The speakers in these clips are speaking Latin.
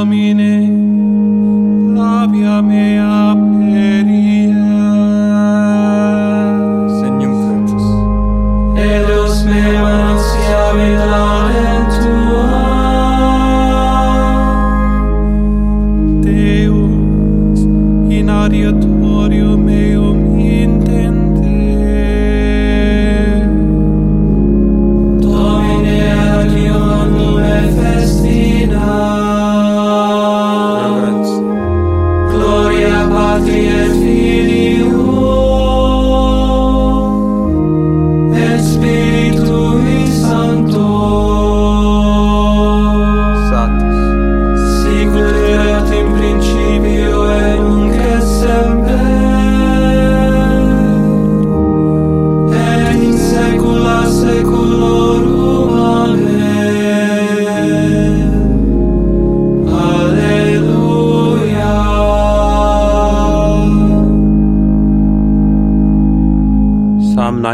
Domine, The Fili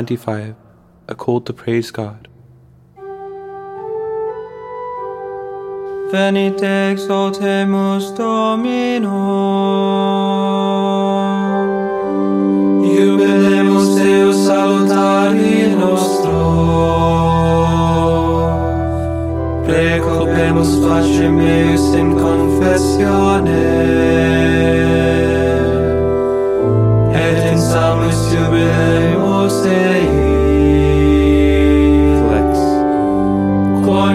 25 A Call to Praise God. Venite exaltemus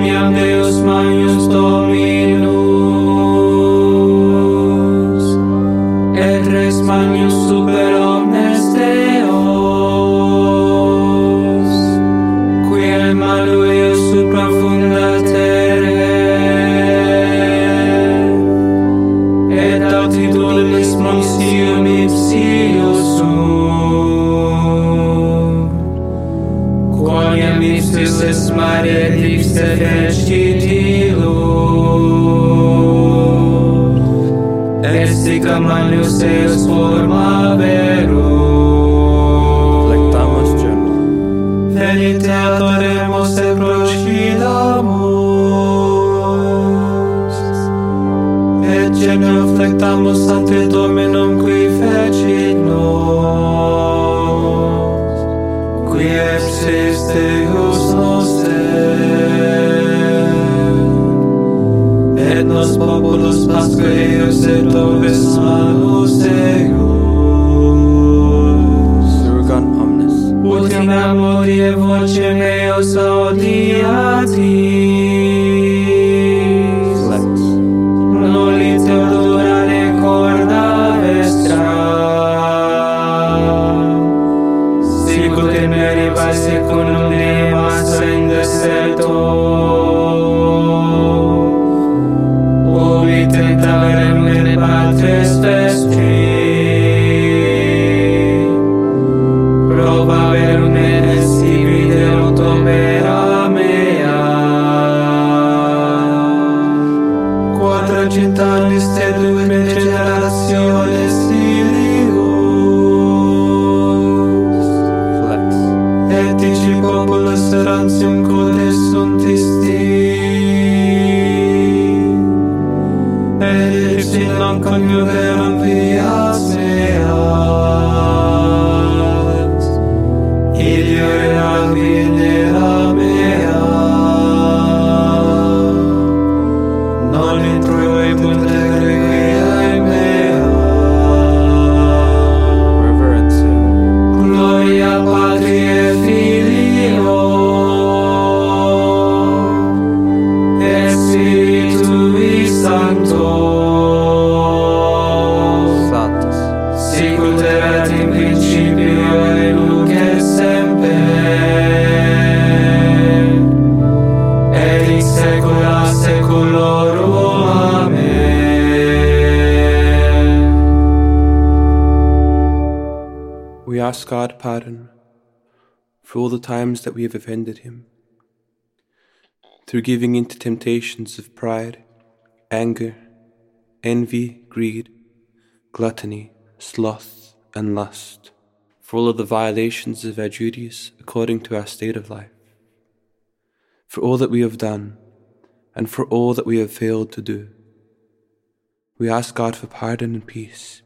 Quoniam Deus magnus Dominus, et res magnus super omnes Deos, qui Emmanuel supra funda terre, et altitudinis monsium ipsius sunt, serrești tilur, esica manius eus forma verum. Lectamos cernum. Venite adoremus e proscilamus, et genuflectamus ante 却没有扫地 God pardon for all the times that we have offended Him, through giving in to temptations of pride, anger, envy, greed, gluttony, sloth, and lust, for all of the violations of our duties according to our state of life, for all that we have done, and for all that we have failed to do. We ask God for pardon and peace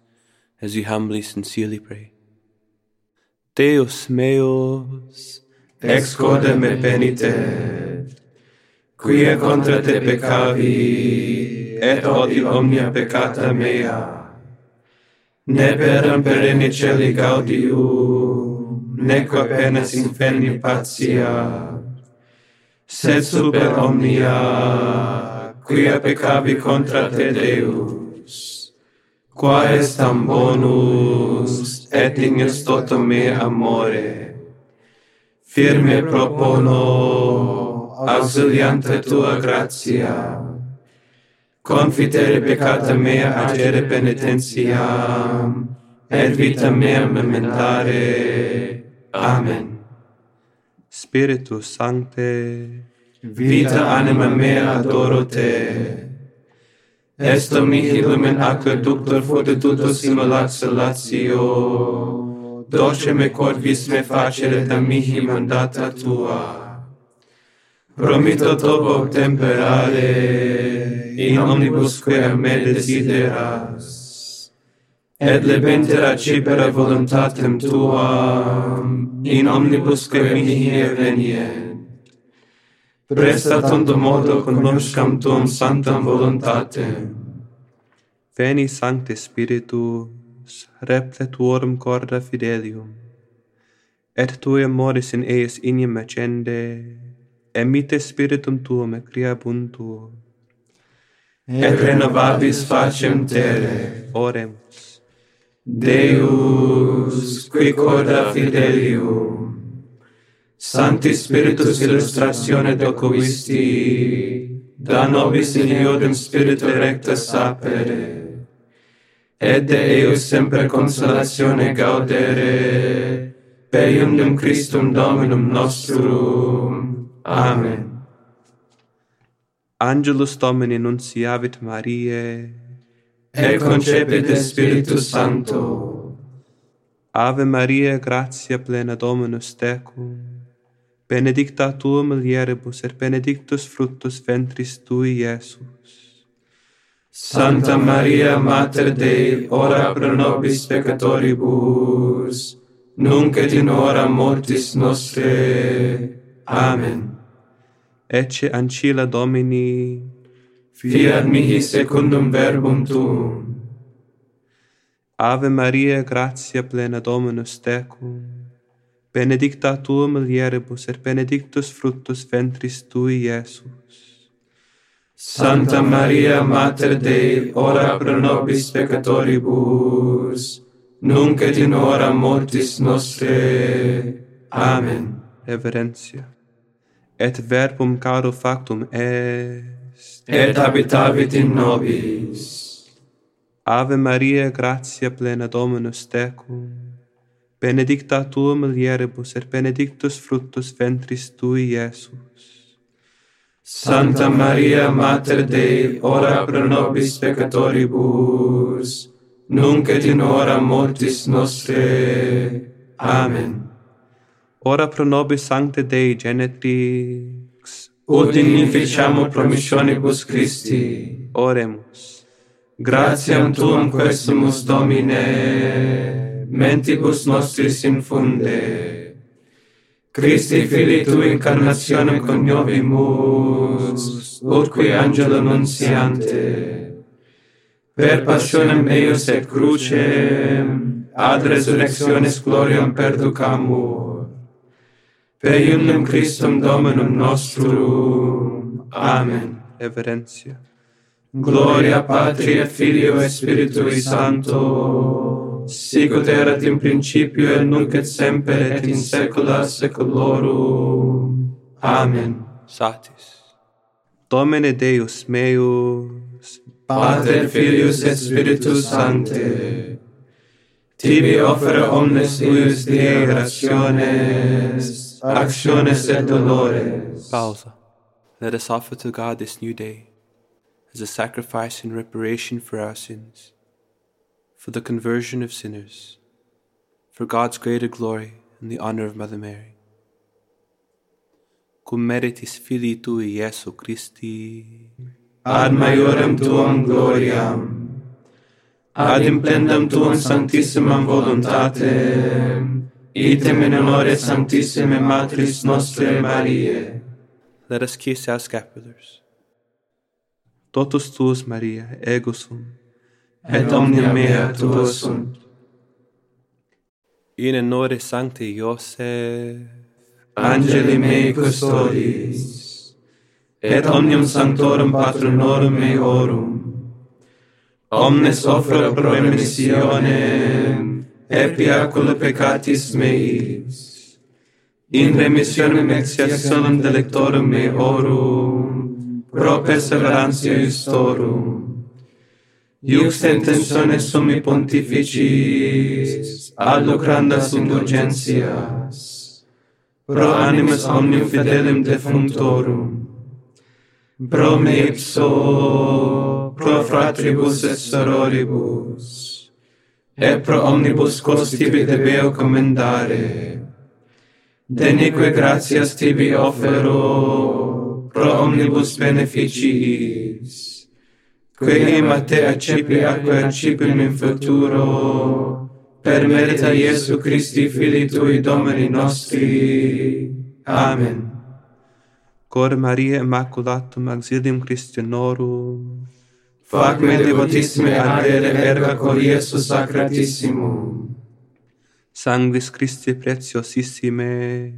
as we humbly, sincerely pray. Deus meus, ex quodem me penite, quia contra te peccavi, et odi omnia peccata mea, ne peram perene celi gaudium, neque penas inferni patia, sed super omnia, quia peccavi contra te Deus, qua est tam bonus et ignes totum me amore. Firme propono auxiliante tua gratia confitere peccata mea agere penitentiam et vita mea mementare. Amen. Spiritus sancte vita anima mea adoro te. Esto mihi lumen aqueductor fortitutus simulat salatio. Doce me corvis me facere da mihi mandata tua. Promito tobo temperare, in omnibus quea me desideras. Et lebentera cipera voluntatem tuam, in omnibus quea mihi evenient presta tanto modo conoscam tuam santam voluntate. Veni Sancte Spiritus, repletuorum corda fidelium, et tui amoris in eis ignem accende, emite spiritum tuum e criabuntur. Et renovabis facem tere. Oremus. Deus, qui corda fidelium, Sancti Spiritus illustratione docuisti, da nobis in iodem spiritu recta sapere, et de eius semper consolatione gaudere, per iundum Christum Dominum nostrum. Amen. Angelus Domini nunciavit Mariae, et concepit de Spiritus Sancto. Ave Maria, gratia plena Dominus tecum, benedicta tua mulieribus et benedictus fructus ventris tui, Iesus. Sancta Maria, Mater Dei, ora pro nobis peccatoribus, nunc et in hora mortis nostre. Amen. Ecce ancilla Domini, fiat mihi secundum verbum tuum. Ave Maria, gratia plena Dominus tecum, benedicta tu mulieribus et benedictus fructus ventris tui, Iesus. Santa Maria, Mater Dei, ora pro nobis peccatoribus, nunc et in hora mortis nostre. Amen. Reverentia. Et verbum caro factum est. Et habitavit in nobis. Ave Maria, gratia plena Dominus tecum, benedicta tu mulieribus, et benedictus fructus ventris tui, Iesus. Santa Maria, Mater Dei, ora pro nobis peccatoribus, nunc et in hora mortis nostre. Amen. Ora pro nobis Sancte Dei Genetrix, ut in inficiamo promissionibus Christi. Oremus. Gratiam Tuam quesimus Domine mentibus nostris infunde. Christi Filii Tu incarnationem coniovimus, utque angelo nunciante, per passionem eius et crucem, ad resurrectionis gloriam perducamur. Per iumnem Christum Dominum nostrum. Amen. Reverentia. Gloria Patri et Filio et Spiritui Sancto, sicut erat in principio et nunc et semper et in saecula saeculorum. Amen. Satis. Domine Deus meus, Pater Filius et Spiritus Sancte, tibi offere omnes ius Dei rationes, actiones et dolores. Pausa. Let us offer to God this new day as a sacrifice in reparation for our sins, for the conversion of sinners, for God's greater glory and the honor of Mother Mary. Cum meritis Filii Tui Iesu Christi, ad maiorem tuam gloriam, ad implendam tuam sanctissimam voluntatem, item in honore sanctissime Matris Nostre Mariae. Let us kiss our scapulars. Totus tuus, Maria, ego sum, et omnia mea tua sunt. In honore Sancti Iosef, Angeli mei custodis, et omnium sanctorum patronorum meorum, omnes offro pro emissione epi peccatis meis, in remissionem exciationem delectorum meorum, pro perseverantia iustorum, iuc sententiones summi pontificis, ad lucrandas indulgentias, pro animas omnium fidelim defunctorum, pro me ipso, pro fratribus et sororibus, et pro omnibus quos tibi debeo commendare, denique gratias tibi offero, pro omnibus beneficiis, qui in te accipi aqua accipim in futuro, per merita Iesu Christi, Fili Tui, Domini nostri. Amen. Cor Maria Immaculatum auxilium Christianorum, fac me devotissime adere erga cor Iesu Sacratissimum. Sanguis Christi preciosissime,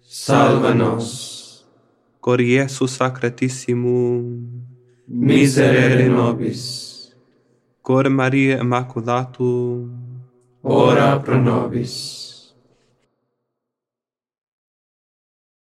salva nos. Cor Iesu Sacratissimum, Miserere nobis. cor Maria Immaculatum, Ora pro nobis.